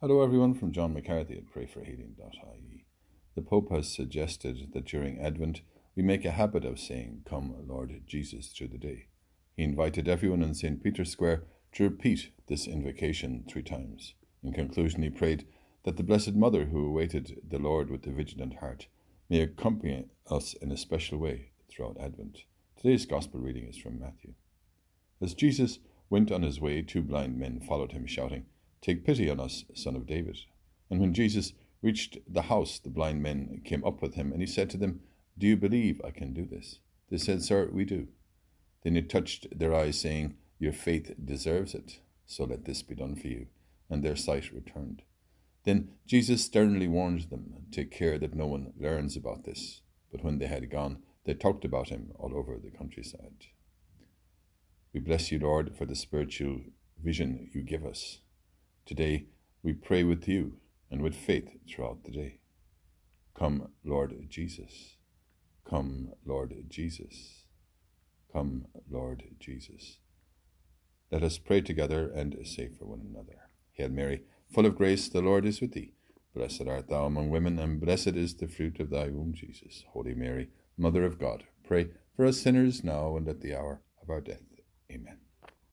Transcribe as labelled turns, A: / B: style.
A: Hello, everyone, from John McCarthy at prayforhealing.ie. The Pope has suggested that during Advent we make a habit of saying, Come, Lord Jesus, through the day. He invited everyone in St. Peter's Square to repeat this invocation three times. In conclusion, he prayed that the Blessed Mother, who awaited the Lord with a vigilant heart, may accompany us in a special way throughout Advent. Today's Gospel reading is from Matthew. As Jesus went on his way, two blind men followed him, shouting, Take pity on us, son of David. And when Jesus reached the house, the blind men came up with him, and he said to them, Do you believe I can do this? They said, Sir, we do. Then he touched their eyes, saying, Your faith deserves it, so let this be done for you. And their sight returned. Then Jesus sternly warned them, Take care that no one learns about this. But when they had gone, they talked about him all over the countryside. We bless you, Lord, for the spiritual vision you give us. Today we pray with you and with faith throughout the day. Come, Lord Jesus. Come, Lord Jesus. Come, Lord Jesus. Let us pray together and say for one another. Hail Mary, full of grace, the Lord is with thee. Blessed art thou among women, and blessed is the fruit of thy womb, Jesus. Holy Mary, Mother of God, pray for us sinners now and at the hour of our death. Amen.